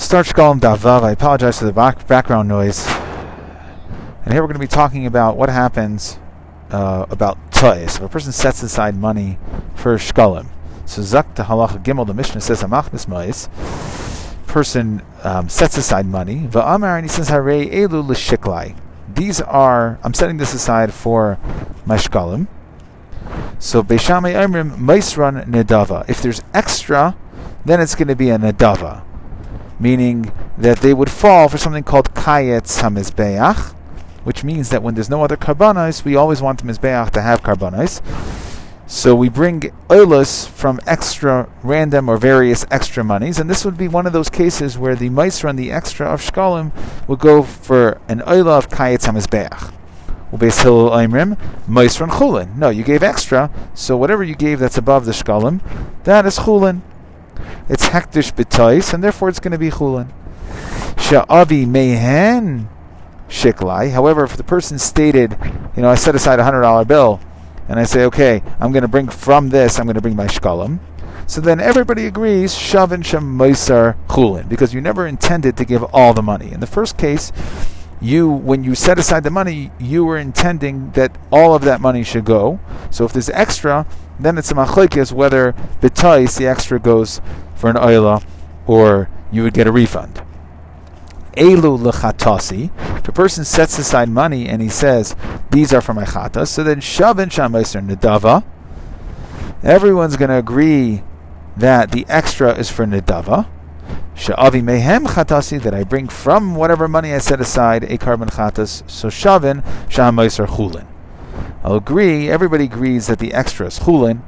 Start Shkalim Davav. I apologize for the back background noise. And here we're going to be talking about what happens uh, about toys. If a person sets aside money for Shkalim. So Zak to Halacha Gimel, the Mishnah says, Amach Mismais. Person um, sets aside money. Va'amar, and he says, Hare Elu L'Shiklai. These are, I'm setting this aside for my Shkalim. So Beishamay Amrim Maisran Nedava. If there's extra, then it's going to be a Nedava. Meaning that they would fall for something called Kayetz HaMizbeach, which means that when there's no other karbanos, we always want the Mizbeach to have karbanos. So we bring oilus from extra random or various extra monies, and this would be one of those cases where the meiser and the extra of shkalim would go for an oila of kayetz hamizbeach. Ubeis hillel oimrim meiser and chulin. No, you gave extra, so whatever you gave that's above the shkalim, that is chulin. It's hektish b'tois, and therefore it's going to be chulin. Sha'avi mehen shiklai. However, if the person stated, you know, I set aside a hundred dollar bill and I say, okay, I'm going to bring from this, I'm going to bring my shkalim. So then everybody agrees, shavin shem chulin, because you never intended to give all the money. In the first case, you, when you set aside the money, you were intending that all of that money should go. So if there's extra, then it's a machlekes whether betais the extra goes for an oila or you would get a refund. Elu lechatasi. If a person sets aside money and he says, These are for my chatas, so then Shavin Shamaiser Nadava, everyone's going to agree that the extra is for Nadava. Sha'avi mehem chatasi, that I bring from whatever money I set aside a carbon chatas, so Shavin Shamaiser Chulin. I'll agree, everybody agrees that the extra is Chulin,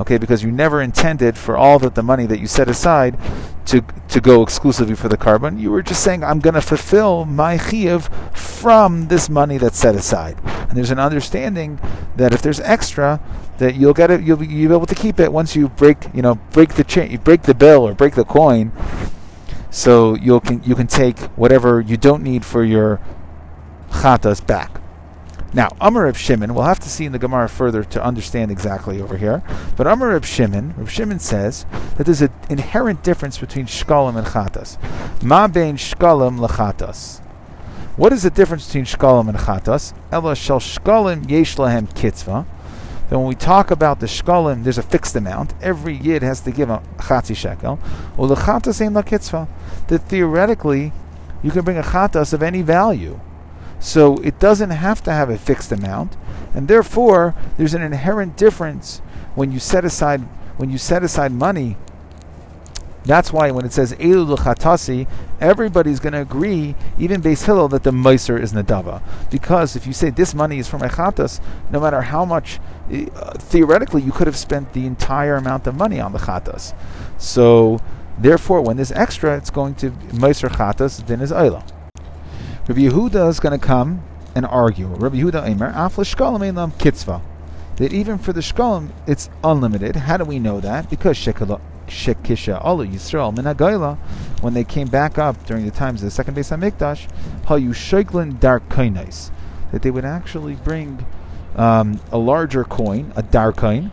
okay, because you never intended for all that the money that you set aside to to go exclusively for the carbon. You were just saying, I'm going to fulfill my chiyuv from this money that's set aside. And there's an understanding that if there's extra, that you'll get it, you'll be, you'll be able to keep it once you break, you know, break the chain, break the bill or break the coin. So you can you can take whatever you don't need for your chatas back. Now, Amar Reb Shimon, we'll have to see in the Gemara further to understand exactly over here. But Amar Reb Shimon, Reb Shimon says that there's an inherent difference between shkalim and chatas. Ma bein shkalim lechatas. What is the difference between shkalim and chatas? Ella shel shkalim yesh lahem kitzva. Then when we talk about the shkalim, there's a fixed amount. Every yid has to give a chatzi shekel. Well, the chatas ain't la kitzva. That theoretically, you can bring a chatas of any value. So it doesn't have to have a fixed amount, and therefore there's an inherent difference when you set aside when you set aside money. That's why when it says Elu chatasi, everybody's going to agree, even Beis Hillel, that the Meiser is Nadava. Because if you say this money is for my chatas, no matter how much, uh, theoretically, you could have spent the entire amount of money on the chatas. So, therefore, when there's extra, it's going to Meiser chatas, then is Eilah. Rabbi Yehuda is going to come and argue. Rabbi Yehuda Eimer, Afla Shkalim Eilam Kitzva. That even for the Shkalim, it's unlimited. How do we know that? Because Shekisha Alu Yisrael Minagayla, when they came back up during the times of the second Beis Hamikdash, Hayu Darkainais, that they would actually bring um, a larger coin, a Darkain,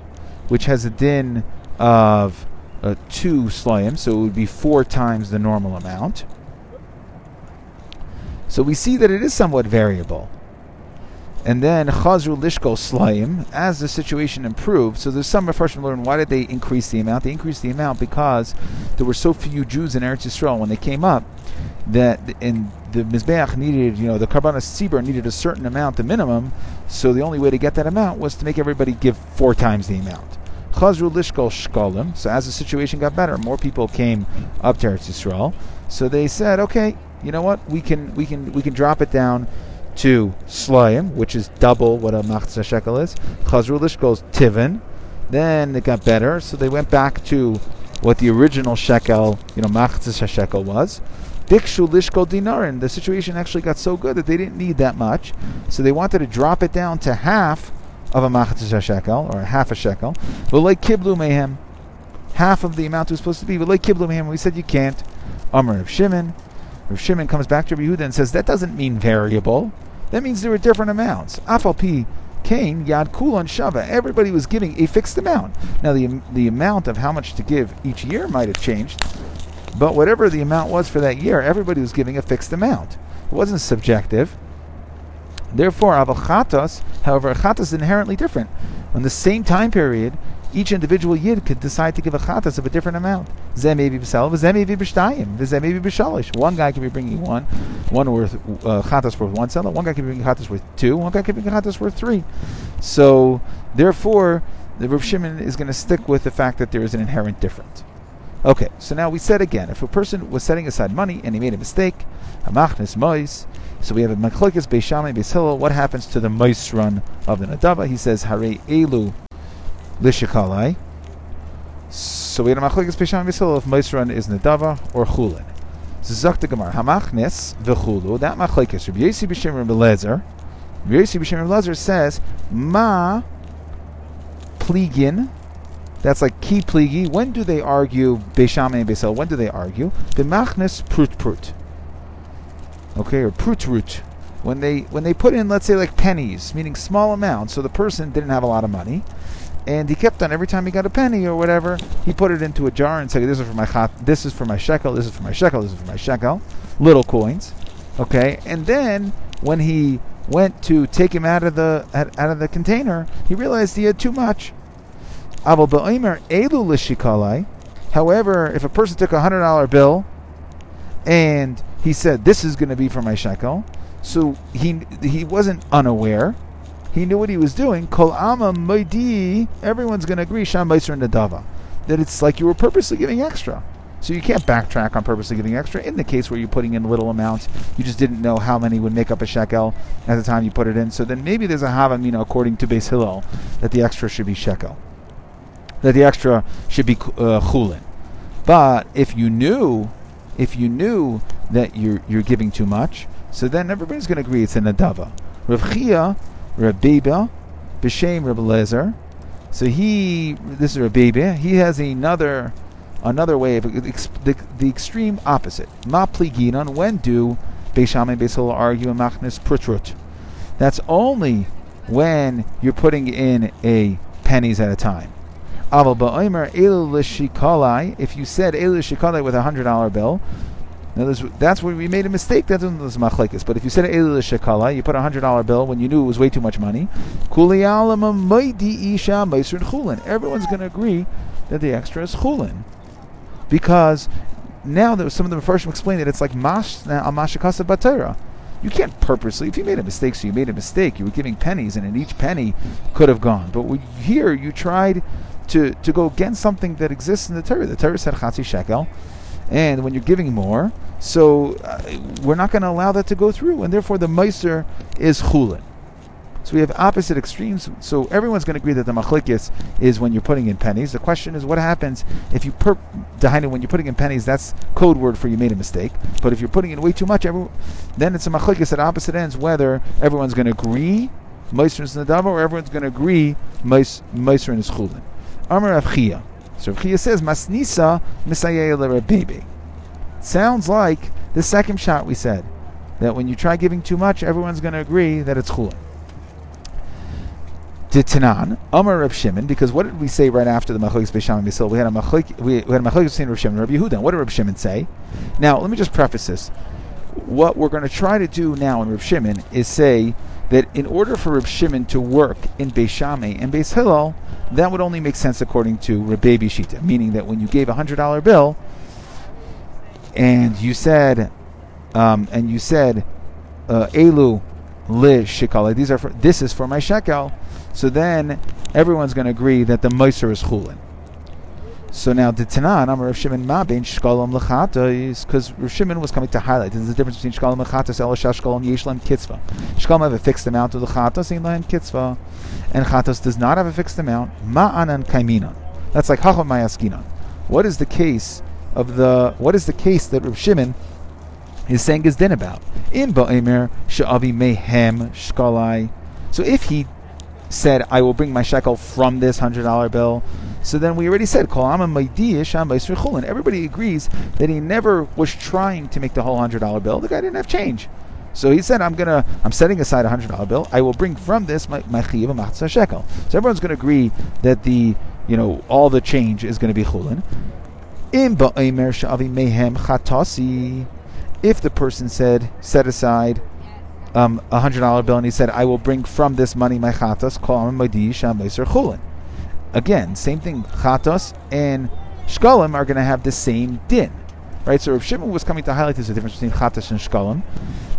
which has a din of uh, two slayim, so it would be four times the normal amount. So we see that it is somewhat variable. And then Chazru Lishko Slaim, as the situation improved, so there's some Mepharshim learn why did they increase the amount? They increased the amount because there were so few Jews in Eretz Yisrael when they came up that in the Mizbeach needed, you know, the Karbanas Tzibur needed a certain amount, the minimum, so the only way to get that amount was to make everybody give four times the amount. Chazru Lishkol Shkolim, so as the situation got better, more people came up to Eretz Yisrael, so they said, okay, you know what? We can we can we can drop it down to Slayim, which is double what a Machzah shekel is. Chazrulish goes Tivin. Then it got better, so they went back to what the original shekel, you know, Machzah shekel was. Bikshu lishko dinarin. The situation actually got so good that they didn't need that much, so they wanted to drop it down to half of a Machzah shekel or half a shekel. But like kiblu mehem, half of the amount it was supposed to be. But like kiblu mehem, we said you can't. Amr of Shimon. Rav Shimon comes back to Yehuda and says that doesn't mean variable. That means there are different amounts. Afal pi Cain Yad Kulon Shava. Everybody was giving a fixed amount. Now the the amount of how much to give each year might have changed, But whatever the amount was for that year, everybody was giving a fixed amount. It wasn't subjective. Therefore, avochatos, however, a chatas is inherently different. On the same time period, each individual yid could decide to give a chatas of a different amount. Zeh may be b'sel, zeh may be b'shtayim, zeh may be b'shalish. One guy could be bringing one, one worth uh, chatas worth one seller. One guy could be bringing chatas worth two. One guy could be bringing chatas worth three. So, therefore, the Rav Shimon is going to stick with the fact that there is an inherent difference. Okay, so now we said again, if a person was setting aside money and he made a mistake, a hamachnis mois, so we have a machlokes beishamai beis What happens to the mois run of the nadava? He says hare elu lishikalai. So we have a machlokes beishamai beis if mois run is nadava or chulin. Zok the gemara hamachnis v'chulu. That machlokes Rabbi Yosi b'shem Rabbi Lezer. Rabbi Yosi b'shem Rabbi Lezer says ma pligin that's like key pligi. When do they argue Beishame and Beisel? When do they argue? B'machnes prut prut. Okay, or prut root. When they when they put in, let's say, like pennies, meaning small amounts, so the person didn't have a lot of money, and he kept on every time he got a penny or whatever, he put it into a jar and said, "This is for my chat, this is for my shekel, this is for my shekel, this is for my shekel." Little coins, okay. And then when he went to take him out of the out of the container, he realized he had too much. However, if a person took a hundred dollar bill and he said, "This is going to be for my shekel," so he he wasn't unaware. He knew what he was doing. Kol ama Everyone's going to agree. Sham nadava. That it's like you were purposely giving extra. So you can't backtrack on purposely giving extra. In the case where you're putting in little amounts, you just didn't know how many would make up a shekel at the time you put it in. So then maybe there's a havamina according to Beis Hillel that the extra should be shekel that the extra should be uh, chulin. But if you knew, if you knew that you're you're giving too much, so then everybody's going to agree it's a nadava. Rav Chia, Rabbiba, B'Shem Reb. So he, this is Rabbiba. He has another another way of the, the extreme opposite. Ma pliginon. When do Beisham and Beisol argue a machnis prutrut? That's only when you're putting in a pennies at a time. If you said elu shikalai with a hundred dollar bill, now that's where we made a mistake. That's was machlekes. But if you said elu shikalai, you put a hundred dollar bill when you knew it was way too much money. Everyone's going to agree that the extra is chulin, because now that some of the first explain that it's like mash now mashakasa batera. You can't purposely. If you made a mistake, so you made a mistake. You were giving pennies, and in each penny could have gone. But here you tried to, to go against something that exists in the Torah. The Torah said chatzi shekel, and when you're giving more, so uh, we're not going to allow that to go through, and therefore the meiser is chulin. So we have opposite extremes. So everyone's going to agree that the machlikis is when you're putting in pennies. The question is, what happens if you per when you're putting in pennies? That's code word for you made a mistake. But if you're putting in way too much, every, then it's a machlikis at opposite ends. Whether everyone's going to agree meiser is nadava, or everyone's going to agree meiser is chulin. Amar Rav Chia. So Chia says, Masnisa baby. Sounds like the second shot we said. That when you try giving too much, everyone's going to agree that it's chulin. Ditanan, Amar Rav Shimon, because what did we say right after the Machlokes Beisham Bisil? We had a Machlok, we, had a Machlokes between Rav Shimon and Rav Yehuda. What did Rav Shimon say? Now, let me just preface this. What we're going to try to do now in Rav Shimon is say that in order for Rav Shimon to work in Beis and Beis Hillel, that would only make sense according to Rabbi Shita, meaning that when you gave a hundred dollar bill and you said, um, and you said, uh, Elu li shikala, these are for, this is for my shekel, so then everyone's going to agree that the Meiser is chulin. So now the Tanan, Amar Rav Shimon Ma bein Shkolam Lechatos, because Rav Shimon was coming to highlight there's a difference between Shkolam Lechatos, El Shkolam Yeshlam Kitzvah. Shkolam have a fixed amount of Ein Lahen Kitzvah, and Chatos does not have a fixed amount. Ma'anan Kaiminan. That's like Chacham Mayaskinan. What is the case of the? What is the case that Rav Shimon is saying his din about? In Ba'emer Sha'avi Mehem Shkolai. So if he said, I will bring my shekel from this $100 bill. So then we already said, and everybody agrees that he never was trying to make the whole $100 bill. The guy didn't have change. So he said, I'm gonna, I'm setting aside a hundred dollar bill. I will bring from this my my chiv shekel. So everyone's to agree that the, you know, all the change is to be chulin. Sha'avi mehem chatasi. If the person said, set aside um, a hundred dollar bill, and he said, "I will bring from this money my chatas." Call him chulin. Again, same thing. Chatas and shkalim are going to have the same din, right? So Rav Shimon was coming to highlight this a difference between chatas and shkalim,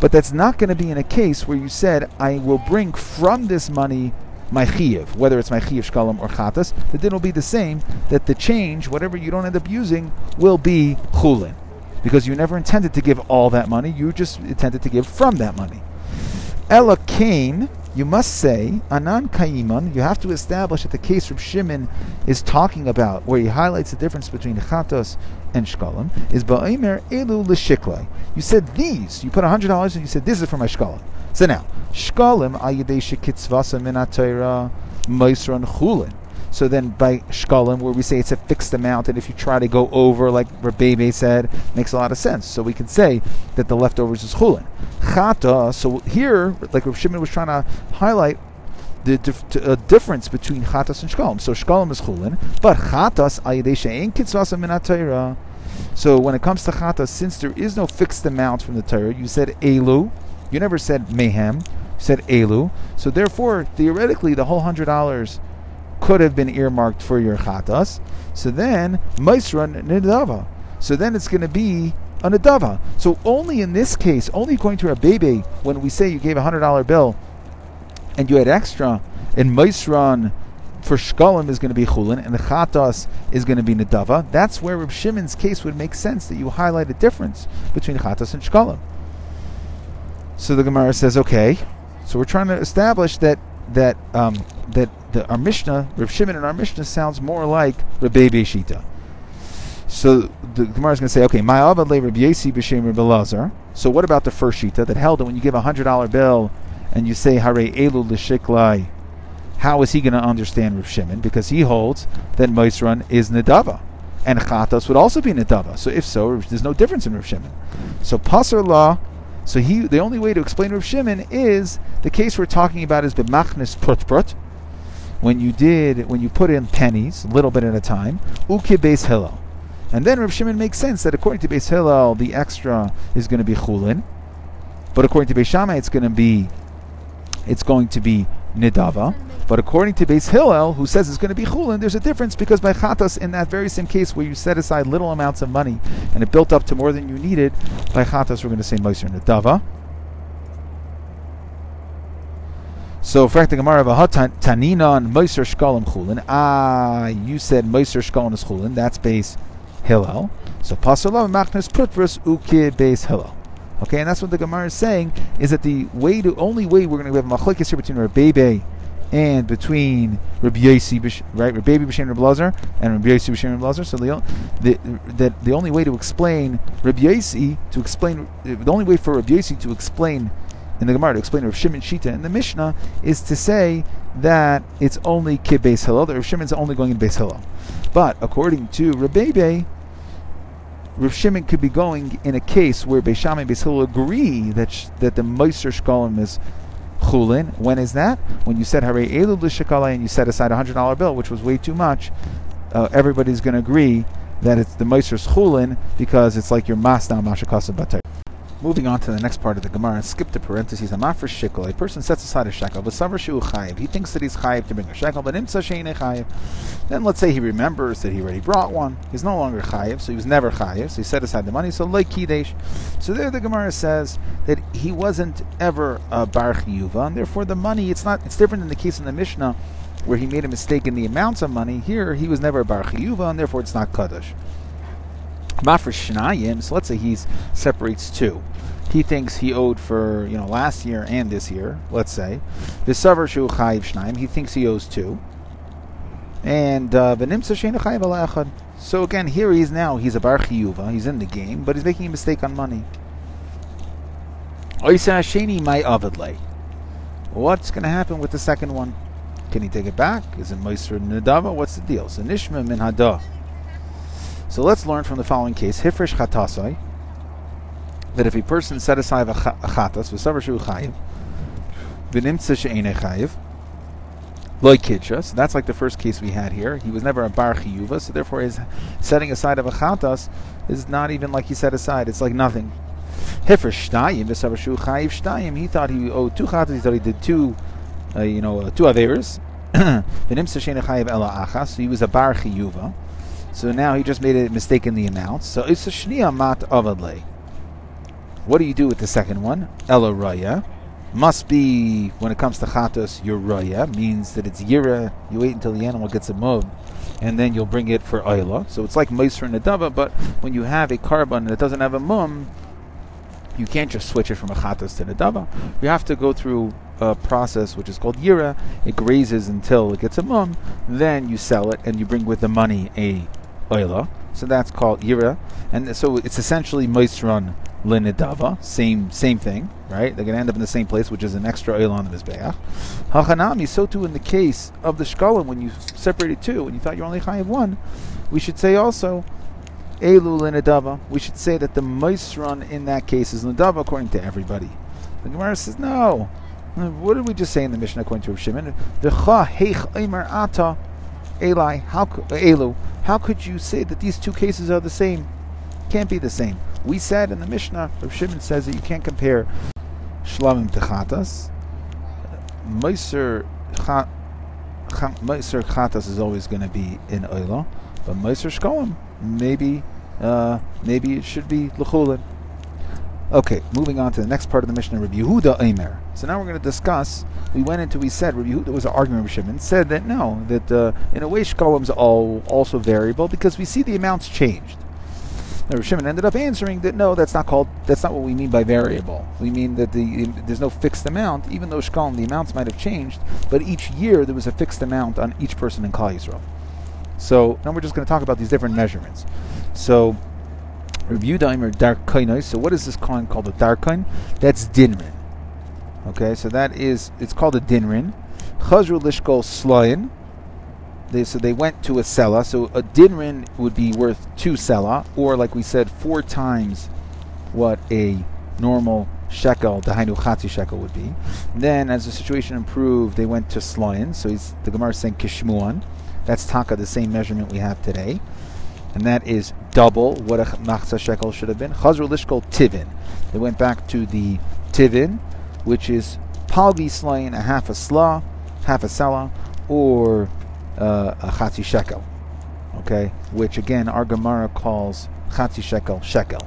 but that's not going to be in a case where you said, "I will bring from this money." My chiyuv, whether it's my chiyuv shkalim or chatas, the din will be the same. That the change, whatever you don't end up using, will be chulin, because you never intended to give all that money. You just intended to give from that money. Ella Cain, you must say, Anan Kaiman, you have to establish that the case Reb Shimon is talking about, where he highlights the difference between Chatos and Shkalim, is Ba'imer Elu L'Shiklai. You said these, you put $100 and you said this is for my Shkalim. So now, Shkalim Ayadei Shekitzvasa Min Moisran Chulin. So then by shkalim, where we say it's a fixed amount, and if you try to go over, like Rebbe said, makes a lot of sense. So we can say that the leftovers is chulin. Chata, so here, like Rav Shimon was trying to highlight, the dif- uh, difference between chatas and shkalim. So shkalim is chulin, but chatas ayadesha ain't kitzvasa min So when it comes to chatas, since there is no fixed amount from the Torah, you said elu, you never said mayhem, you said elu. So therefore, theoretically, the whole hundred dollars could have been earmarked for your chatas. So then, maisran nidava. So then it's going to be a nadava. So only in this case, only going to a baby, when we say you gave a hundred dollar bill and you had extra, and maisran for shkalim is going to be chulin, and the chatas is going to be nadava. That's where Reb Shimon's case would make sense that you highlight a difference between chatas and shkalim. So the Gemara says, okay. So we're trying to establish that that um, that the, our Mishnah, Rav Shimon and our Mishnah sounds more like Rabbi Shita. So the Gemara is going to say, okay, my Avad le Rabbi b'shem Rabbi. So what about the first Shita that held that when you give a hundred dollar bill and you say Hare Elu l'shiklai, how is he going to understand Rav Shimon? Because he holds that Moisran is Nadava. And Chatas would also be Nadava. So if so, there's no difference in Rav Shimon. So Pasar law so he, the only way to explain Rav Shimon is the case we're talking about is b'machnis prut when you did when you put in pennies, a little bit at a time, uke beis hillel. And then Rav Shimon makes sense that according to Beis Hillel, the extra is going to be chulin, but according to Beis Shammai, it's going to be it's going to be nidava. But according to Beis Hillel, who says it's going to be chulin, there's a difference because by chatas, in that very same case where you set aside little amounts of money and it built up to more than you needed, by chatas we're going to say moiser nidava. So, fact the Gemara of tanina and moiser shkalim chulin. Ah, you said moiser shkalim is chulin. That's Beis Hillel. So pasalav machnes putras uke Beis Hillel. Okay, and that's what the Gemara is saying is that the way to only way we're going to have machlekes here between Rabbi and between Rabbi Yossi, right, Rabbi B'Shem Rabbi and Rabbi Yossi B'Shem Rabbi. So the, the, the, the only way to explain Rabbi Yossi, to explain, the only way for Rabbi Yossi to explain in the Gemara, to explain Rav Shimon Shita in the Mishnah, is to say that it's only Kib Beis Hillel, that Rav Shimon's only going in Beis Hillel. But according to Rabbi Rav Shimon could be going in a case where Beis Shammai and Beis Hillel agree that, sh- that the Meister Shkolim is chulin. When is that? When you said Hare Elu L'Shekalei and you set aside a hundred dollar bill, which was way too much. Uh, everybody's going to agree that it's the Meister's chulin because it's like your mas now mashakasa batay. Moving on to the next part of the Gemara, skip the parentheses. Amafar shekel. A person sets aside a shekel, but savar shu chayiv. He thinks that he's chayiv to bring a shekel, but imsa chayiv. Then let's say he remembers that he already brought one. He's no longer chayiv, so he was never chayiv. So he set aside the money. So like kidesh. So there, the Gemara says that he wasn't ever a bar chiyuva, and therefore the money. It's not. It's different in the case in the Mishnah where he made a mistake in the amounts of money. Here, he was never a bar chiyuva, and therefore it's not kaddish. Shnayim. So let's say he separates two he thinks he owed for you know last year and this year, let's say. V'savar shu chayiv shnaim. He thinks he owes two. And uh, v'nimsa shein chayiv So again, here he is now. He's a bar chiyuva. He's in the game, but he's making a mistake on money. Oisa sheni my avidle. What's going to happen with the second one? Can he take it back? Is it Meiser Nadava? What's the deal? So Nishma min Hadah. So let's learn from the following case. Hifresh Chatasai that if a person set aside a chatas, v'savar shu chayiv, v'nimtza she'ene chayiv, loy. So that's like the first case we had here. He was never a bar chiyuva, so therefore his setting aside of a chatas is not even like he set aside. It's like nothing. Hifer shtayim v'savashu chayiv shtayim. He thought he owed two chatas. He thought he did two, uh, you know, uh, two averas. So he was a bar chiyuva. So now he just made a mistake in the amount. So it's a shnia mat avadle. What do you do with the second one? Ella raya. Must be, when it comes to chatos, your raya. Means that it's yira. You wait until the animal gets a mub, and then you'll bring it for ayla. So it's like meiser nadava, but when you have a carbon that doesn't have a mum, you can't just switch it from a chatos to nadava. You have to go through a process which is called yira. It grazes until it gets a mum. Then you sell it, and you bring with the money a oila. So that's called yira, and so it's essentially moisron linidava, same same thing, right? They're going to end up in the same place, which is an extra oil on the mizbeach. Hachanami. So too in the case of the shkalim, when you separated two, and you thought you only chayiv one, we should say also elu linidava. We should say that the moisron in that case is linidava according to everybody. The Gemara says no. What did we just say in the Mishnah according to Rav Shimon? The cha heich ata Eli, how Elu, how could you say that these two cases are the same? Can't be the same. We said in the Mishnah, Rav Shimon says that you can't compare Shlamim to Chatas. Meiser Chatas is always going to be in Oila, but Meiser Shkolim, maybe, uh, maybe it should be Lechulin. Okay, moving on to the next part of the Mishnah, Rabbi Yehuda Eimer. So now we're going to discuss. We went into, we said, Rabbi Yehuda was arguing with Shimon, said that no, that uh, in a way Shkolim's all also variable because we see the amounts changed. Now Shimon ended up answering that no, that's not called, that's not what we mean by variable. We mean that the there's no fixed amount, even though Shkolim, the amounts might have changed, but each year there was a fixed amount on each person in Klal Yisrael. So now we're just going to talk about these different measurements. So Review Daimer Darkainai. So what is this coin called a Darkain? That's Dinrin. Okay, so that is it's called a Dinrin. Chazru Lishkol Slayin. They, so they went to a sela. So a dinrin would be worth two sela, or like we said, four times what a normal shekel, the hainu chatzi shekel would be. Then, as the situation improved, they went to slayin. So the Gemara is saying kishmuan. That's taka, the same measurement we have today and that is double what a machzah shekel should have been. Chazru lishkol tivin. They went back to the tivin, which is palgi slain, a half a sla, half a sela, or uh, a chatzi shekel. Okay, which again our Gemara calls chatzi shekel shekel.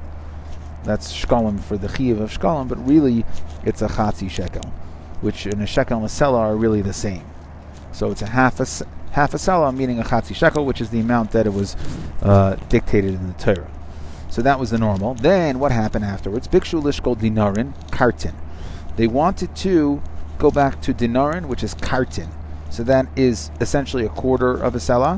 That's shkalim for the chiv of shkalim, but really it's a chatzi shekel, which in a shekel and a sela are really the same. So it's a half a half a salah, meaning a chatzi shekel, which is the amount that it was uh, dictated in the Torah. So that was the normal. Then what happened afterwards? Bikshu lishkol dinarin kartin. They wanted to go back to dinarin, which is kartin. So that is essentially a quarter of a salah,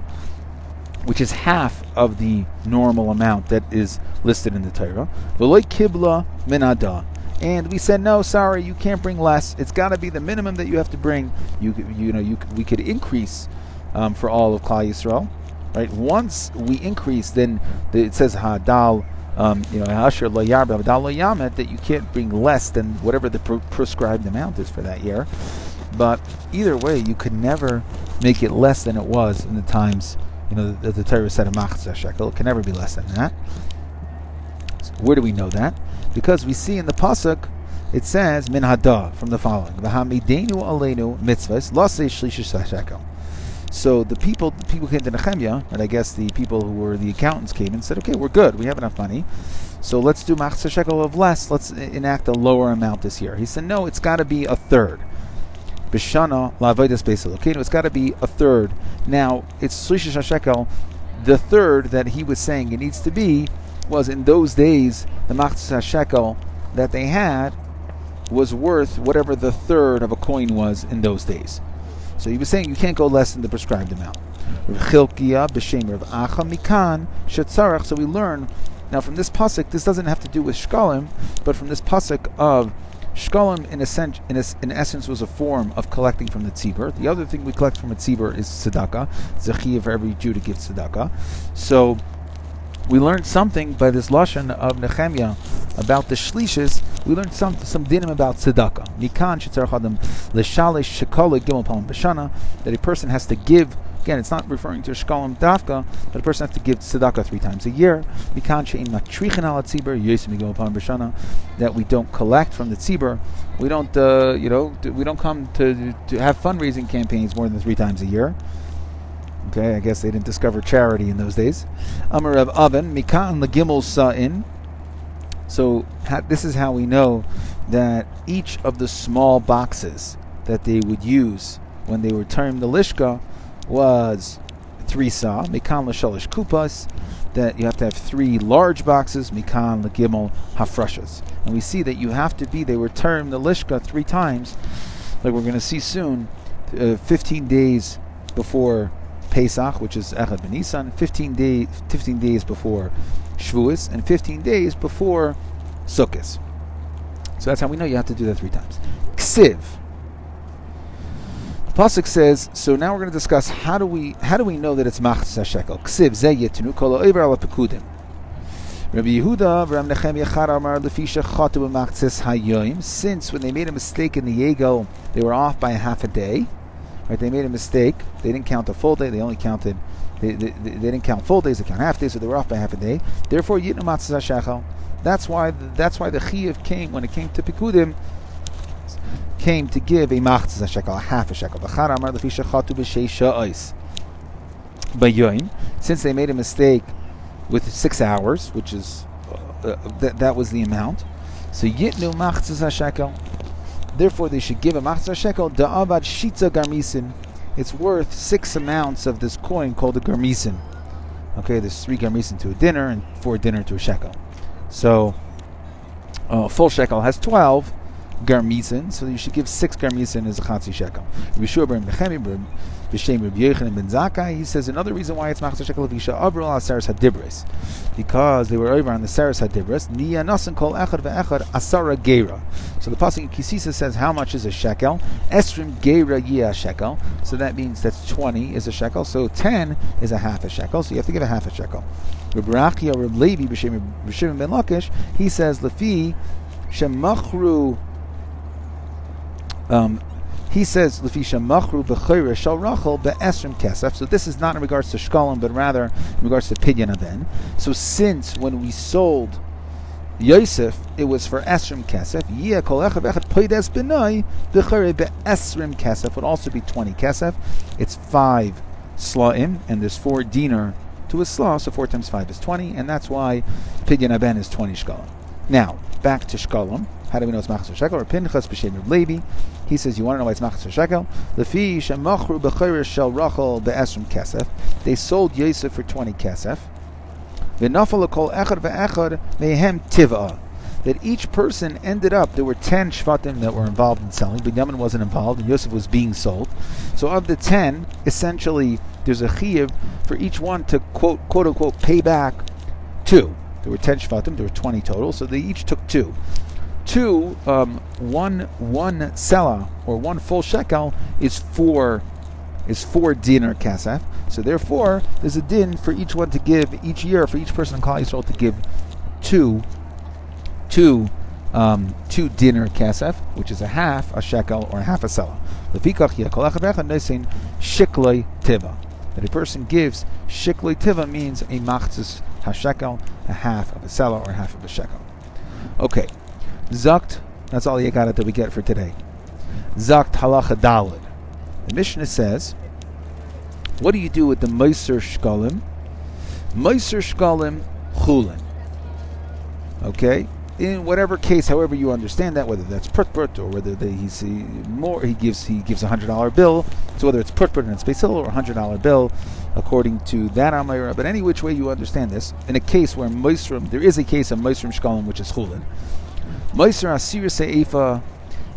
which is half of the normal amount that is listed in the Torah. V'loy kibla minada. And we said, no, sorry, you can't bring less. It's got to be the minimum that you have to bring. You, you know, you, we could increase um, for all of Klal Yisrael. Right. Once we increase, then the, it says hadal. Um, you know, that you can't bring less than whatever the prescribed amount is for that year. But either way, you could never make it less than it was in the times, you know, that the Torah said a machzah shekel. It can never be less than that. So where do we know that? Because we see in the pasuk, it says min hada from the following: V'hamidenu aleinu mitzvahs lasei shlishish shekel. So the people, the people came to Nehemiah, and I guess the people who were the accountants came and said, "Okay, we're good. We have enough money. So let's do machzor shekel of less. Let's enact a lower amount this year." He said, "No, it's got to be a third. Bishana la'avodas beisel. Okay, no, it's got to be a third. Now it's shlishish shekel. The third that he was saying it needs to be was in those days the machzor shekel that they had was worth whatever the third of a coin was in those days." So he was saying you can't go less than the prescribed amount. So we learn now from this pasuk. This doesn't have to do with shkalim, but from this pasuk of shkalim, in, in, in, essence, was a form of collecting from the tzibur. The other thing we collect from a tzibur is tzedakah. Zechiyah for every Jew to give tzedakah. So we learned something by this lashon of Nehemiah about the shlishes, we learned some some dinim about tzedakah. Mikan shetzarchadam l'shalish shekala gimel b'shana that a person has to give. Again, it's not referring to shkalim dafka, but a person has to give tzedakah three times a year. Mikan she'im matrichin tzibur yosim b'shana that we don't collect from the tzibur. We don't, uh, you know, we don't come to to have fundraising campaigns more than three times a year. Okay, I guess they didn't discover charity in those days. Amar of Oven, Mikan Legimel Sa'in. So this is how we know that each of the small boxes that they would use when they were termed the Lishka was three sa, Mikan Lashalish Kupas, that you have to have three large boxes, Mikan Legimel Hafrashas. And we see that you have to be, they were termed the Lishka three times, like we're going to see soon, uh, 15 days before Pesach, which is Echad Benisan, 15, day, 15 days before Shavuos, and 15 days before Sukkot. So that's how we know you have to do that three times. Ksiv. The pasuk says. So now we're going to discuss how do we how do we know that it's machzas shekel. Ksiv ze yetinu kol over ala pekudim. Rabbi Yehuda, Ram Nechem Yechar Amar Lefisha Chatu Machzis Hayoim. Since when they made a mistake in the Yegel, they were off by a half a day. Right? They made a mistake. They didn't count a full day. They only counted. They, they, they didn't count full days. They count half days, so they were off by half a day. Therefore, yitnu matzah shechel. That's why. That's why the chiyuv came when it came to pikudim. Came to give a matzah shekel, a half a shekel. B'char amar lefisha chatu b'shei ois. Bayoim, since they made a mistake with six hours, which is uh, uh, that that was the amount. So yitnu matzah shekel. Therefore, they should give a machzor shekel da'avad shitza garmisin. It's worth six amounts of this coin called a garmisin. Okay, there's three garmisin to a dinner and four dinner to a shekel. So, uh, full shekel has 12 garmisin, so you should give six garmisin as a chatzi shekel. B'Shem Rabbi Yochanan ben Zakkai, he says another reason why it's Machzor Shekel Levisha Avril al Saras Hadibris, because they were over on the Saras Hadibris. Niya Nasan Kol Echad ve'Echad Asara Geira. So the pasuk in Kisisa says how much is a shekel? Esrim Geira Yia Shekel. So that means that's twenty is a shekel. So ten is a half a shekel. So you have to give a half a shekel. Rabbi Levi B'Shem ben Lakish, he says Lefi Shemachru. Um, he says Lefisha Machru Bechayra Shal Rachel Be'esrim Kesef. So this is not in regards to Shkalim, but rather in regards to Pidyon Aben. So since when we sold Yosef, it was for Esrim Kesef. Yia Kol Echad Echad Poides Benai Bechayra Be'esrim Kesef would also be 20 Kesef. It's 5 Slaim, and there's 4 dinar to a slaw, so 4 times 5 is 20, and that's why Pidyon Aben is 20 Shkalim. Now, back to Shkalim. How do we know it's Machzor Shekel? Or Pinchas b'Shem Levi. He says, you want to know why it's Machzor Shekel? Lefi shemachru b'chayrish shel Rachel be'esrim kesef. They sold Yosef for 20 kesef. V'nafal kol echad ve'echad mehem tiva. That each person ended up, there were 10 Shvatim that were involved in selling. Binyamin wasn't involved, and Yosef was being sold. So of the 10, essentially, there's a chiyuv for each one to quote, quote unquote, pay back two. There were 10 Shvatim, there were 20 total, so they each took two two, um, one one or one full shekel is four is four dinar kasef. So therefore, there's a din for each one to give each year for each person in Klal Yisrael to give two two um, two dinar kasef, which is a half a shekel or a half a sela. shikloi tiva. That a person gives shikloi tiva means a machzis hashekel, a half of a sela or half of a shekel. Okay, Zakt, that's all you got that we get for today. Zakt halacha dalid. The Mishnah says, what do you do with the Meiser Shkalim? Meiser Shkalim Chulin. Okay? In whatever case, however you understand that, whether that's prut or whether they, he, more, he gives he gives a hundred dollar bill. So whether it's prut and it's basil or a hundred dollar bill, according to that Amira. But any which way you understand this, in a case where Meisrim, there is a case of Meisrim Shkalim which is Chulin. Meiser Asir Se'efa,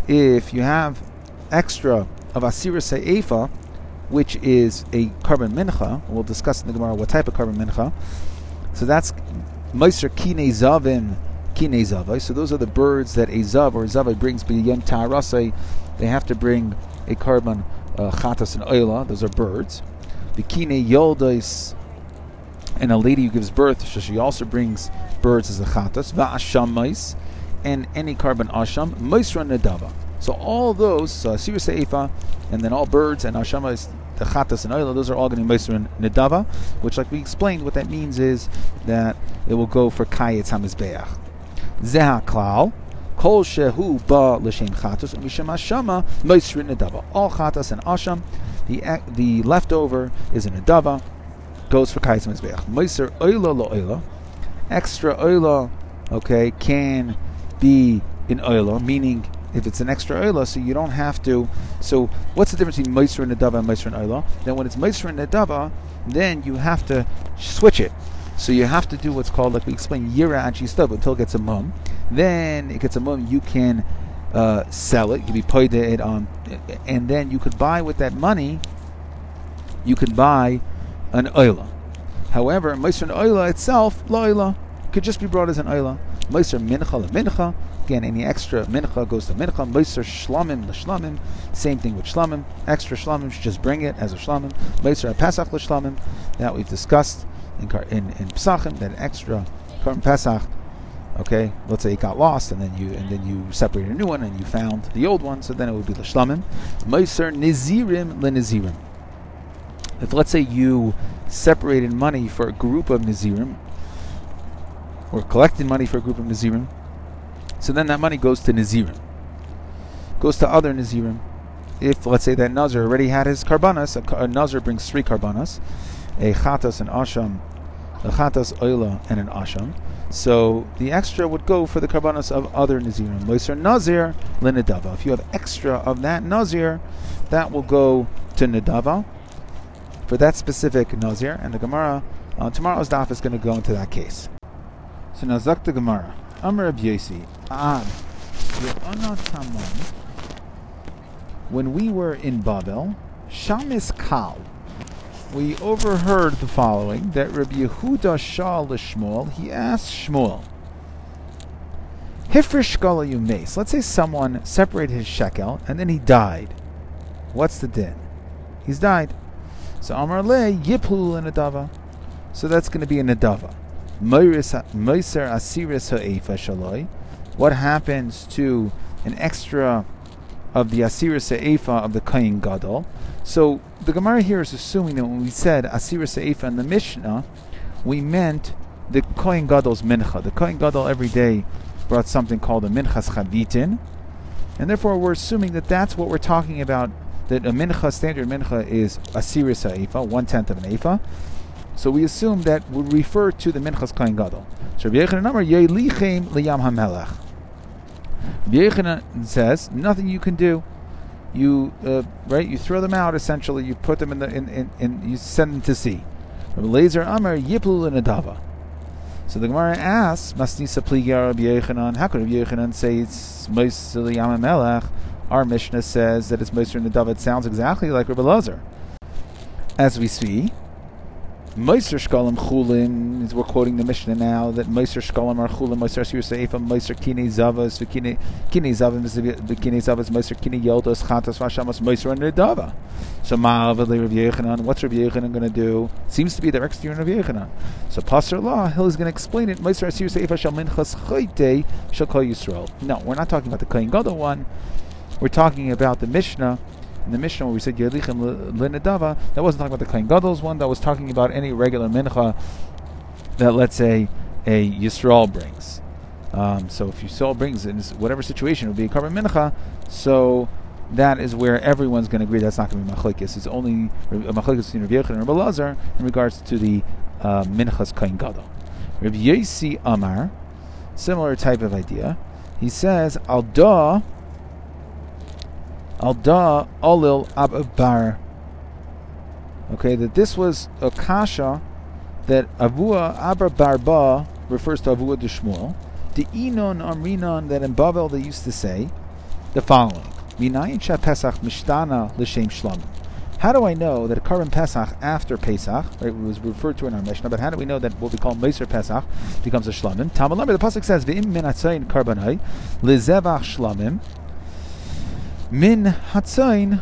if you have extra of Asir Se'efa, which is a carbon mincha, we'll discuss in the Gemara what type of carbon mincha. So that's Meiser Kine Zavim, Kine Zavai. So those are the birds that a Zav or Zavai brings b'yom Ta'arasai. They have to bring a carbon uh, chatas and oila. Those are birds. The Kine Yoldais and a lady who gives birth, so she also brings birds as a chatas, va'asham mais, and any carbon asham, moisra nedava. So all those, uh, sir seifa, and then all birds and asham is the chatas and oil, those are all going to be moisra nedava, which, like we explained, what that means is that it will go for kayetz hamizbeach. Zeha klal, kol shehu ba l'shem chatas, misham ashama moisra nedava. All chatas and asham, the the leftover is a nedava goes for Kais Mizbeach. Moiser Oila Lo Oila. Extra Oila, okay, can be in Oila, meaning if it's an extra Oila, so you don't have to. So, what's the difference between Moiser and Nadava and Moiser and Oila? Then, when it's Moiser and Nadava, then you have to switch it. So, you have to do what's called, like we explained, Yira and Stub until it gets a mum. Then, it gets a mum, you can uh, sell it, you can be paid it on, and then you could buy with that money, you could buy an oila. However, Meiser oila itself, la could just be brought as an oila. Meiser mincha mincha. Again, any extra mincha goes to mincha. Meiser shlamim la shlamim. Same thing with shlamim. Extra shlamim just bring it as a shlamim. Meiser pesach la shlamim. That we've discussed in in, in Pesachim. That extra pesach. Okay, let's say it got lost, and then you and then you separated a new one, and you found the old one, so then it would be l'shlamim. Meiser nizirim le nizirim if let's say you separated money for a group of Nazirim, or collecting money for a group of Nazirim, so then that money goes to Nazirim, goes to other Nazirim. If let's say that Nazir already had his karbanas, a, a Nazir brings three karbanas, a chatas, an asham, a chatas oila, and an asham. So the extra would go for the karbanas of other Nazirim. Moiser Nazir, linadava. If you have extra of that Nazir, that will go to Nadava for that specific Nazir, and the Gemara uh, tomorrow's daf is going to go into that case. Gemara, Amr when we were in Babel, Shamis Kal, we overheard the following that Rabbi Yehuda Shah Shmuel, he asked Shmuel, Hifrish Shkala Yumes, let's say someone separated his shekel and then he died. What's the din? He's died. So Amar Le Yiplu in Nadava. So that's going to be a Nadava. Asiris Shaloi. What happens to an extra of the Asiris Ha'efa of the Kain Gadol? So the Gemara here is assuming that when we said Asiris Ha'efa in the Mishnah, we meant the Kohen Gadol's mincha. The Kohen Gadol every day brought something called a minchas chavitin, and therefore we're assuming that that's what we're talking about that a mincha, standard mincha, is a aifa, one tenth of an aifa. So we assume that would refer to the minchas kain gadol. So Rabbi Yechanan Amar Yelichem liyam hamelech. Rabbi Yechanan says nothing you can do. You uh, right, you throw them out. Essentially, you put them in the in, in, in you send them to sea. Rabbi Lezer Amar Yiplu Nadava. So the Gemara asks, Masnisa Pliga Rabbi Yechanan, how could Rabbi Yechanan say it's Moisili Yamamelech? Our Mishnah says that it's Moser and David sounds exactly like Rabbi Lazar. As we see, Moser Shkalim Chulin, we're quoting the Mishnah now, that Moser Shkalim are Chulin, Moser Asir Seifa, Moser Kine Zavas, Kine Zavas, Kine Zavas, Moser Kine Yeldos, Chatas, Vashamas, Moser and Nedava. So Ma'avali Rav Yechanan, what's Rav Yechanan going to do? Seems to be the exterior of Yechanan. So Passer Law, Hill is going to explain it. Moser Asir Seifa Shal Minchas Chayte Shal Yisrael. No, we're not talking about the Kohen Gadol one. We're talking about the Mishnah. In the Mishnah, where we said Yerlichem Linadava, that wasn't talking about the Kohen Gadol's one. That was talking about any regular mincha that, let's say, a Yisrael brings. Um, so if Yisrael brings in whatever situation, it would be a carbon mincha. So that is where everyone's going to agree that's not going to be machlekes. It's only a machlekes between Rabbi Yechon and Rabbi Lazar in regards to the uh, minchas kohen gadol. Rabbi Yosi Amar, similar type of idea. He says al da Alda Olil Ababar. Okay, that this was a kasha that Avua Abba Barba refers to Avua de Shmuel. The Inon Amrinon that in Babel they used to say the following: Minayin Pesach Mishtana L'Shem Shlamim. How do I know that a Karim Pesach after Pesach, right, was referred to in our Mishnah, but how do we know that what we call Meiser Pesach becomes a? Tamalamir, the Pasuk says, V'im min atzayin karbanai, lezevach Shlamim, min hatzain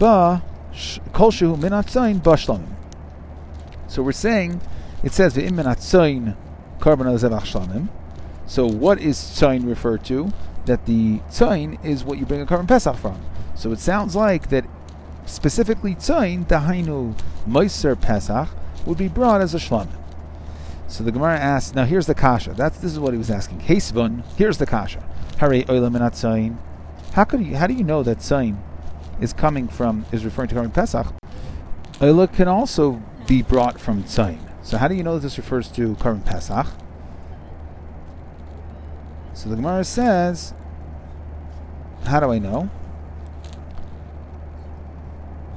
ba kolshu min hatzain ba shlamim. So we're saying it says tzoin carbon shlamim. So what is tzoin referred to? That the tzoin is what you bring a carbon pesach from. So it sounds like that specifically tzoin, dahainu meiser pesach, would be brought as a shlamim. So the Gemara asks, now here's the kasha. That's this is what he was asking. Heisvun, here's the kasha. Hare oilam tzain. How could you? How do you know that tzain is coming from is referring to korban pesach? Oila can also be brought from tzain. So how do you know that this refers to korban pesach? So the Gemara says, how do I know?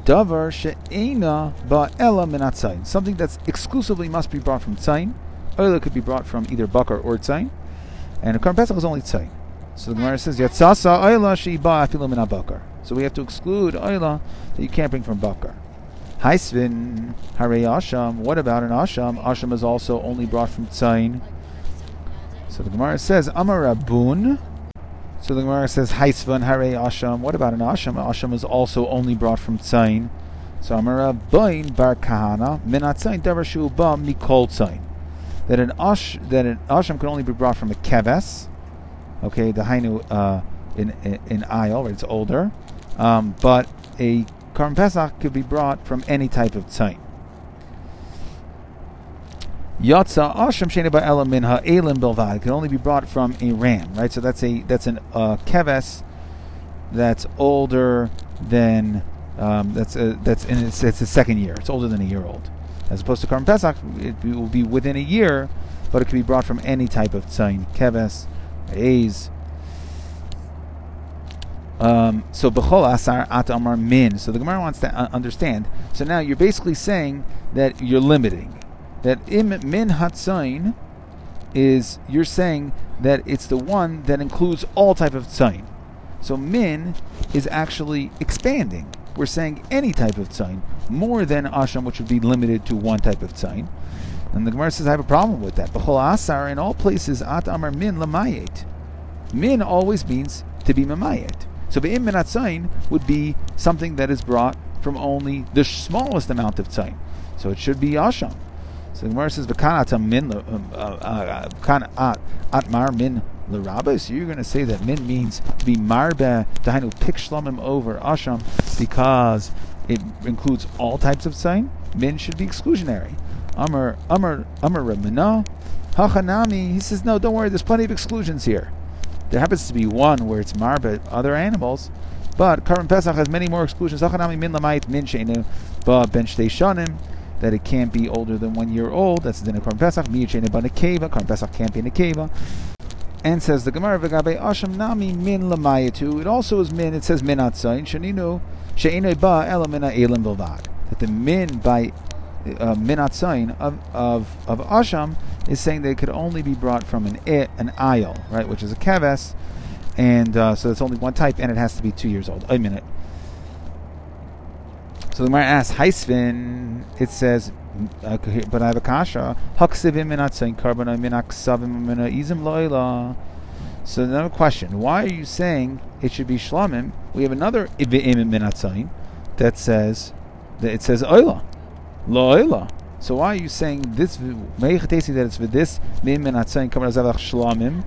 Davar she'ena ba'ela min Something that's exclusively must be brought from tzayin. Oila could be brought from either bakar or tzayin. And a Karm Pesach is only tzayin. So the Gemara says, Yatsasa oila she'iba afilu min bakar. So we have to exclude oila that you can't bring from bakar. Haisvin hare asham. What about an asham? Asham is also only brought from tzayin. So the Gemara says, Amar Rabun. So the Gemara says, Haisvan Hare Asham. What about an Asham? Asham is also only brought from Tzain. So Amar Rabun Bar Kahana. Minat Tzain Davar Ba Mikol Tzain. That an Ash that an Asham can only be brought from a Keves. Okay, the Hainu uh, in, in in Isle, right? It's older. Um, but a Karm Pesach could be brought from any type of Tzain. Yatsa Asham Shene Ela Minha Elim Bilvad can only be brought from a ram, right? So that's a that's an uh, keves that's older than um, that's a, that's in its, it's the second year. It's older than a year old, as opposed to Karm Pesach, it will be within a year, but it can be brought from any type of tzayin, keves, Um, so bechol asar at amar min. So the Gemara wants to uh, understand. So now you're basically saying that you're limiting that im min hatzain is you're saying that it's the one that includes all type of tzain. So min is actually expanding. We're saying any type of tzain more than asham, which would be limited to one type of tzain. And the Gemara says I have a problem with that. B'chol asar in all places at amar min lamayet. Min always means to be mamayet. So be'im min tzain would be something that is brought from only the smallest amount of tzain. So it should be asham. So the Gemara says, "V'kanat min um, uh, uh, atmar min l'rabba." So you're going to say that min means to be marbe dahainu pick shlomim over asham because it includes all types of sign. Min should be exclusionary. Amar Amar Amar Ramana Hachanami. He says, "No, don't worry. There's plenty of exclusions here. There happens to be one where it's marbe other animals." But Karim Pesach has many more exclusions. Hachanami min lamayit min sheinu ba ben shtei that it can't be older than one year old. That's the din of Korban Pesach. Miyachin a nekeva. Korban Pesach can't be nekeva. And says the Gemara v'gabe asham nami min lamayatu. It also is min. It says min atzayin sheninu she'enei ba ela min elim bilvad. That the min by uh, min atzayin of, of of asham is saying it could only be brought from an an aisle, right, which is a keves, and uh, so it's only one type, and it has to be two years old. A minute. So the Gemara asks, Haisvin, it says, uh, but I have a kasha. Haksivim minatzain karbonai minaksavim mina izim loila. So another question: Why are you saying it should be shlamim? We have another ivim minatzain that says that it says oila, loila. So why are you saying this? Meichatesi that it's for this mim minatzain karbonai shlamim.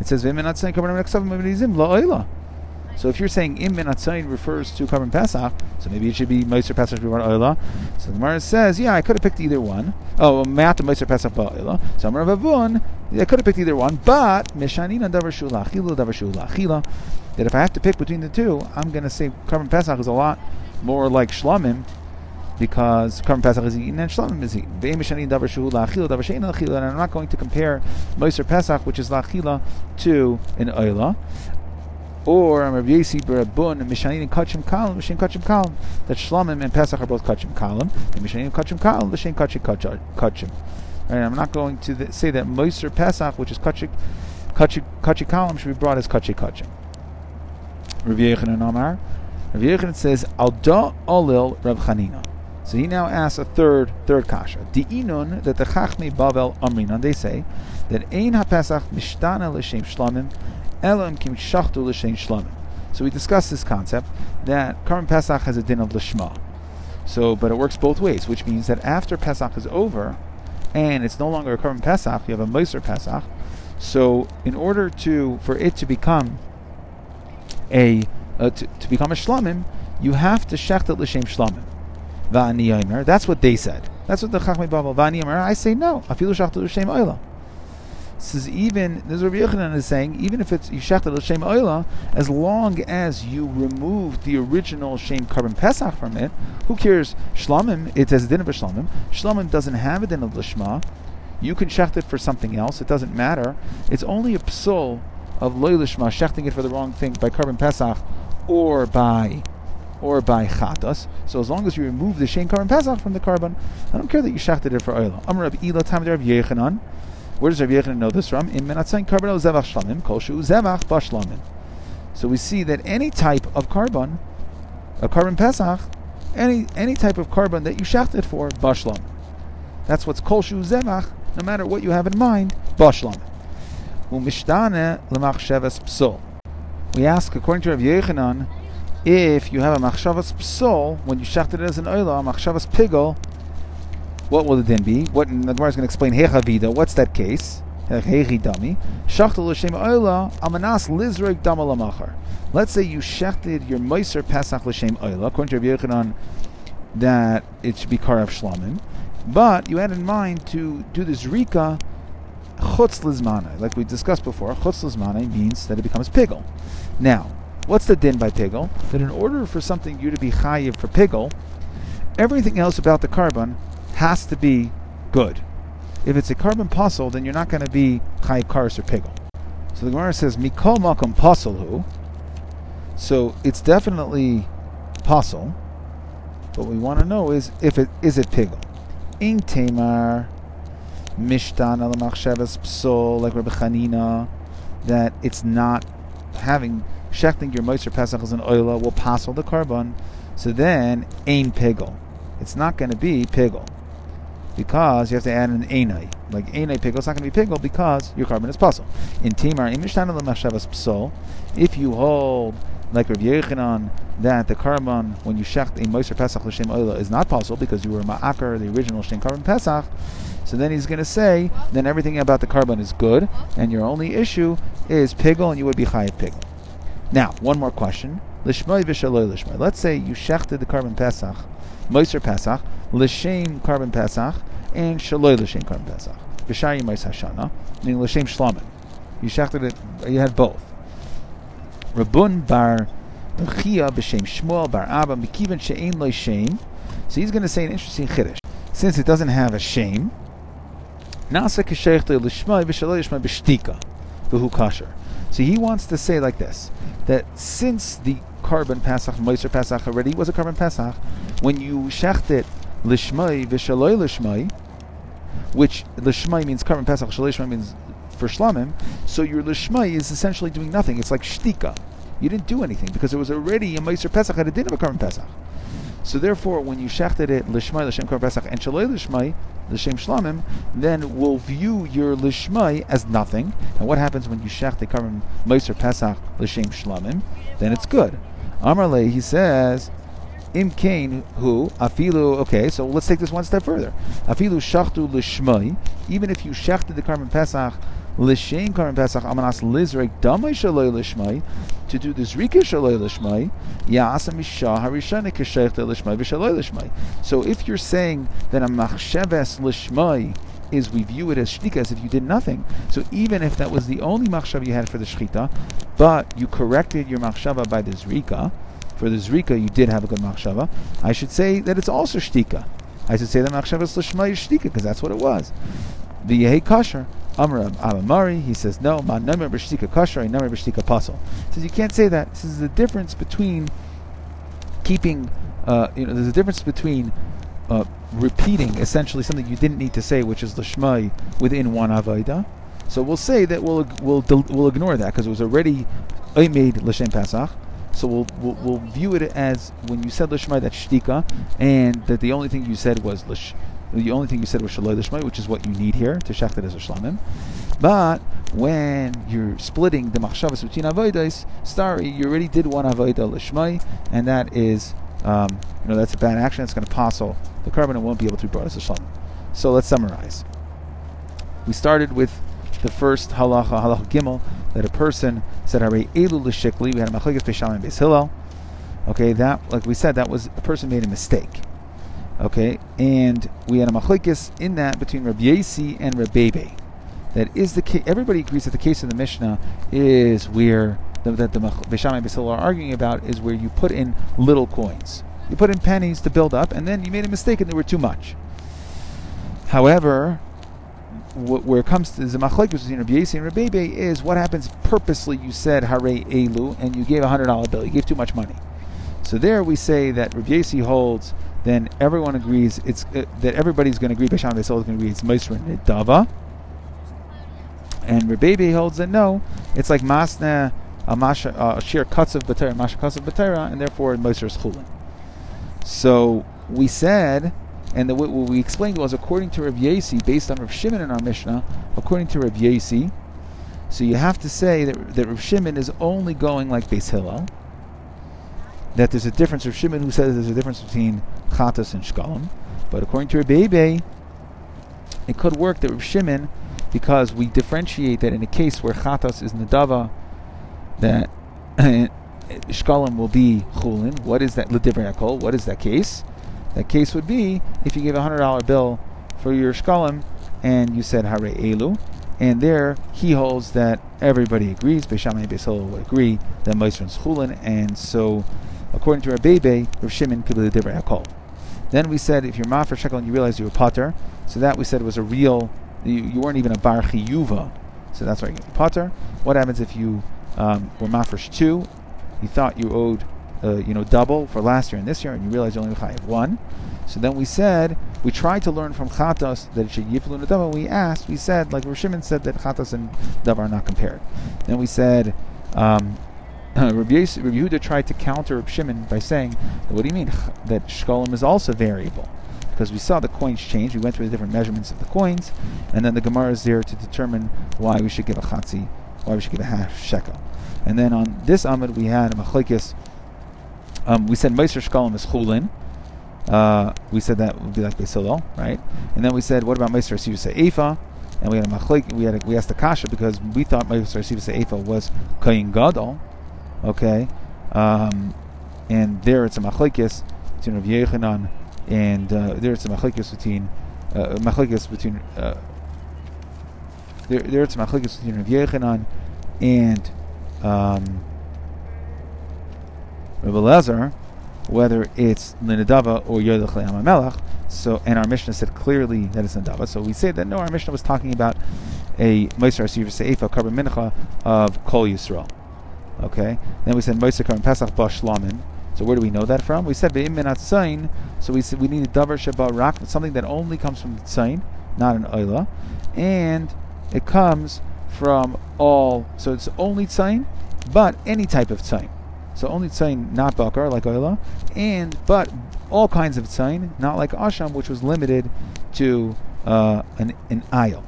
It says vim minatzain karbonai minaksavim mina izim loila. So if you're saying im min refers to korban pesach, so maybe it should be Meiser Pesach Rivar Oila. So the Gemara says, yeah, I could have picked either one. Oh, Mat Meiser Pesach Ba'oila. So Amar Avun, I could have picked either one, but Mishanina Davar Shula Achila Davar Shula Achila. That if I have to pick between the two, I'm going to say korban pesach is a lot more like shlamim because korban pesach is eaten and shlamim is eaten. And I'm not going to compare Meiser Pesach, which is lachila, to an oila. Or Rabbi Yesi Barabun and Mishanin and Kachim Kalim, Mishain Kachim Kalim. That Shlamim and Pesach are both Kachim Kalim, and Mishain and Kachim Kalim, Mishain Kachim Kachim. Right, I'm not going to th- say that Moiser Pesach, which is Kachim Kachim Kalim, should be brought as Kachim Kachim. Rav Yechanan Amar. Rav Yechanan says Alda Olil Rav Chanina. So he now asks a third third kasha. The inun that the Chachmi Bavel Amrinan they say that Ein HaPesach Mishtana L'Shem Shlamim Elam kim shachtu l'shein shlamim. So we discussed this concept that Karm Pesach has a din of lishma. So, but it works both ways, which means that after Pesach is over, and it's no longer a korban pesach, you have a moiser pesach. So in order to for it to become a uh, to, to, become a shlamim, you have to shechted l'shem shlamim. That's what they said. That's what the Chachmei Bavel. Va'ani I say no. Afilu shechted l'shem oila. Is even, this Rabbi Yochanan is saying, even if it's Yishachta Shem Oila, as long as you remove the original Shem Korban Pesach from it, who cares? Shlamim, it has a din of a Shlamim. Shlamim doesn't have a din of Lishma. You can shecht it for something else, it doesn't matter. It's only a psul of Loy Lishma, shechting it for the wrong thing by Korban Pesach or by or by chatas. So as long as you remove the Shem Korban Pesach from the carbon, I don't care that you shechted it for oil. Amr Rabbi Ila Tamid Rav Yechanan. Where does Rav Yechanan know this from? In Menatzayin Karbon Zevach Shlamim, Kol Shu Zevach Bashlamim. So we see that any type of carbon, a korban Pesach, any any type of carbon that you shachted for, Bashlam. That's what's Kol Shu Zevach, no matter what you have in mind, Bashlam. Umishtane Lemachshavas Psol. We ask, according to Rav Yechanan, if you have a Machshavas Psol, when you shachted it as an Oila, Machshavas Pigol, what will the din be? What the Gemara is going to explain hechavida. What's that case? Hechi dami. L'shem oila amanas lizrek dama Let's say you shechted your meiser pesach l'shem oila, according to Rabbi Yochanan, that it should be karav shlamim, but you had in mind to do this rika chutz lizmane, like we discussed before. Chutz lizmane means that it becomes pigel. Now, what's the din by pigel? That in order for something you to be chayiv for pigel, everything else about the carbon has to be good. If it's a carbon puzzle, then you're not going to be chai karis or pigel. So the Gemara says mikol makom puzzle So it's definitely puzzle. What we want to know is if it is it pigel. In tamar mishtan al psol like Rabbi Chanina that it's not having shechting your moiser pesach as an oila will passel the carbon. So then ain pigel. It's not going to be pigel because you have to add an enai. Like enai pigel, it's not going to be pigel because your carbon is puzzle. In timar, Immustanal Mashavas psol, if you hold like Rav Yechanan that the carbon when you shecht a moiser pesach l'shem oila is not puzzle because you were ma'akar the original shem carbon pesach. So then he's going to say then everything about the carbon is good, and your only issue is pigel, and you would be chayiv pigel. Now, one more question. Lishmai v'shaloi lishmai. Let's say you shechted the korban pesach Moiser Pesach, L'Shem Korban Pesach, and Shaloi L'Shem Korban Pesach. B'Shayi Mois Hashana, meaning L'Shem Shlomen. You shachted it, you had both. Rabun Bar Chia B'Shem Shmuel Bar Abba Mikivan She'en Lo Shem. So he's going to say an interesting chiddush. Since it doesn't have a shame, Nasa Keshechta L'Shmai V'Shaloi L'Shmai B'Shtika V'Hu Kasher. So he wants to say like this, that since the korban Pesach, Moiser Pesach already was a korban Pesach, when you shecht it lishmai v'shaloi lishmai, which lishmai means korban Pesach, shaloi means for shlamim, so your lishmai is essentially doing nothing. It's like shtika. You didn't do anything because it was already a Moiser Pesach a din of a korban Pesach. So therefore, when you shechted it lishmai l'shem kar pesach and shaloi lishmai l'shem shlamim, then we'll view your lishmai as nothing. And what happens when you shecht a carbon meiser pesach l'shem shlamim? Then it's good. Amarle, he says, Im kain who afilu. Okay, so let's take this one step further. Afilu shachtu lishmai. Even if you shechted the korban pesach pesach amanas lizrek damay lishmai to do this rika shaloi lishmai keshechta lishmai lishmai. So if you're saying that a machsheves lishmai is we view it as shtika as if you did nothing. So even if that was the only machshava you had for the shchita, but you corrected your machshava by the zrika, for the zrika you did have a good machshava, I should say that it's also shtika. I should say that machshava is shtika because that's what it was. The yehi kasher. Amr Abamari, he says, no, ma number b'shtika kasher, and number b'shtika puzzle. He says, you can't say that. This is the difference between keeping, uh, you know, there's a difference between uh, repeating essentially something you didn't need to say, which is l'shmai within one avodah. So we'll say that we'll we'll we'll ignore that because it was already made l'shem pasach. So we'll, we'll, we'll view it as when you said l'shmai that's shtika, and that the only thing you said was lish, the only thing you said was shaloi which is what you need here to shecht it as a shlamim. But when you're splitting the machshavas between avodas, sorry, you already did one avodah l'shmai, and that is um, you know, that's a bad action. It's going to passel the carbon and won't be able to be brought as a shalom. So let's summarize. we started with the first halacha, halacha gimel, that a person said, "Hare elu l'shikli." We had a machlekes beishamim beis. Okay, that like we said, that was a person made a mistake. Okay, and we had a machlekes in that between Rabbi Yasi and Rabbi That is the case. Everybody agrees that the case of the Mishnah is where the, that the Beishamai Basil are arguing about is where you put in little coins. You put in pennies to build up, and then you made a mistake and they were too much. However, wh- where it comes to the machlekes between Rabbi Yasi and Rabbi is what happens purposely. You said Hare Elu, and you gave a hundred dollar bill. You gave too much money. So there we say that Rabbi Yasi holds. Then everyone agrees it's uh, that everybody's going to agree. Beishamai Basil is going to agree it's Meisra Nidava. And Rabbi holds that no, it's like Masna a masha a sheer cuts of batera, masha of batera, and therefore moser is chulin. So we said, and the, what we explained was according to Rav Yasi, based on Rav Shimon in our Mishnah, according to Rav Yasi, so you have to say that, that Rav Shimon is only going like Beis Hillel. That there's a difference. Rav Shimon who says there's a difference between chatas and shkalim, but according to Rabbi it could work that Rav Shimon, because we differentiate that in a case where chatas is nedava that shkalim will be chulin. What is that? L'divrei What is that case? That case would be if you gave a hundred dollar bill for your shkalim and you said hare elu, and there he holds that everybody agrees. Beishamai Beisol would agree that Meisron's chulin, and so according to Rabbi Rav Shimon could be l'divrei Then we said if you're mafar shekel and you realize you were potter, so that we said was a real. You, you weren't even a bar chiyuva, so that's why you get potter. What happens if you um, were mafresh two. You thought you owed, uh, you know, double for last year and this year, and you realize you only chayav one. So then we said we tried to learn from chatos that it should yiflu davar. We asked, we said, like Rishimon said that chatos and davar are not compared. Then we said. Um, Rabbi, Yehuda tried to counter Shimon by saying, "What do you mean that shkolim is also variable?" Because we saw the coins change. We went through the different measurements of the coins, and then the Gemara is there to determine why we should give a chatzi why we should give a half shekel. And then on this Amid we had a machlekes. Um, we said Meiser Shkalim is chulin. Uh, we said that would be like Beis Hillel, right? And then we said, what about Meiser Sivus Eifa? And we had a machlek. We had a, we asked the kasha because we thought Meiser Sivus Eifa was Kayin Gadol. Okay, um, and there it's a machlekes between Rav Yechanan and uh, there it's a machlekes between uh, machlekes between. Uh, there, there it's a machlekes between Rav Yechanan and um, Rav Elazar, whether it's Linadava or Yodach Melach. So, and our Mishnah said clearly that it's Nadava. So we say that no, our Mishnah was talking about a Meiser Asiv Seifa Karban Mincha of Kol Yisrael. Okay. Then we said Meiser Karban Pesach Bashlamin. So where do we know that from? We said Ve'im Minat Sain. So we said we need a Davar Shabbat Rak, something that only comes from the Sain, not an Oila. And it comes from all, so it's only tzayin, but any type of tzayin. So only tzayin, not bakar, like oila, and, but all kinds of tzayin, not like asham, which was limited to uh, an, an aisle.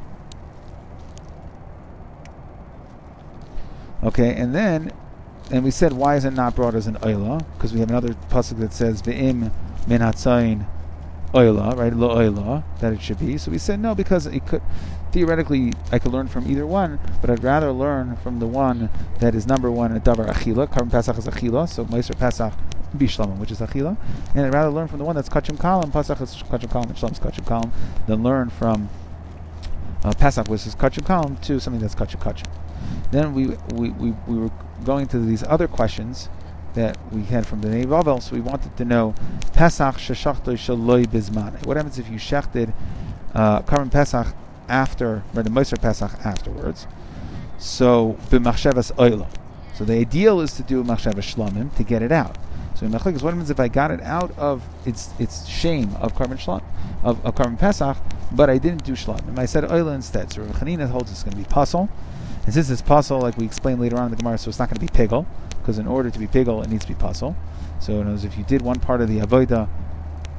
Okay, and then, and we said, why is it not brought as an oila? Because we have another pasuk that says, ve'im min hatzayin oila, right? Lo oila, that it should be. So we said no because it could theoretically I could learn from either one, but I'd rather learn from the one that is number one in davar achila. Karban Pesach is achila, so Meiser Pesach bishlamim, which is achila, and I'd rather learn from the one that's kachim kalam. Pesach is kachim kalam, and is kachim kalam, than learn from uh, Pesach, which is kachim kalam, to something that's kachim kachim. Then we, we, we, we were going to these other questions that we had from the Nei Bavel, so we wanted to know Pesach sheshachto shaloi bizmane. What happens if you shechted uh, Pesach after, or the Moser Pesach afterwards? So b'machshavas oilo. So the ideal is to do machshavas shlamim to get it out. So in Mechlikas, what happens if I got it out of its its shame of Karban Shlam, of, of Karban Pesach, but I didn't do shlamim? I said oila instead. So Rav Chanina holds it's going to be puzzle. And since it's puzzle, like we explained later on in the Gemara, so it's not going to be pigel because in order to be pigel, it needs to be puzzle. So, in other words, if you did one part of the avoida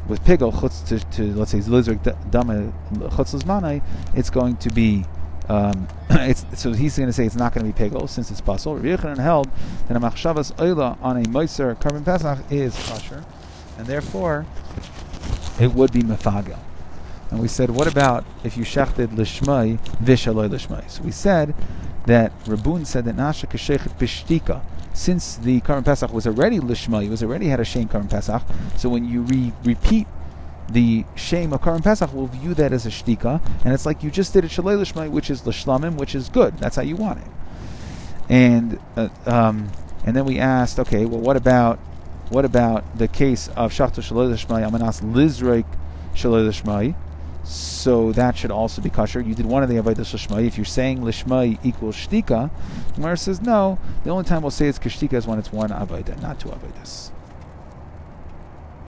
with pigel chutz to, to let's say zlizrik dama chutz lizmanai, it's going to be um, so he's going to say it's not going to be pigel since it's puzzle. Rabbi held that a machshavas oila on a moiser Karban Pesach is kosher, and therefore it would be mefagel. And we said, what about if you shechted lishmai vishaloi lishmai? So we said that Rabun said that nasha kashechet bishtika. Since the Karm Pesach was already Lishma, it was already had a shame Karm Pesach. So when you re- repeat the shame of Karm Pesach, we'll view that as a shtika, and it's like you just did a shalei lishmai, which is lishlamim, which is good. That's how you want it. And uh, um, and then we asked, okay, well, what about what about the case of shachta shalei lishmai amanas lizreik shalei lishmai? So that should also be kosher. You did one of the avodas lishmai. If you're saying lishmai equals shtika, Gemara says no. The only time we'll say it's kashtika is when it's one avodah, not two avodas.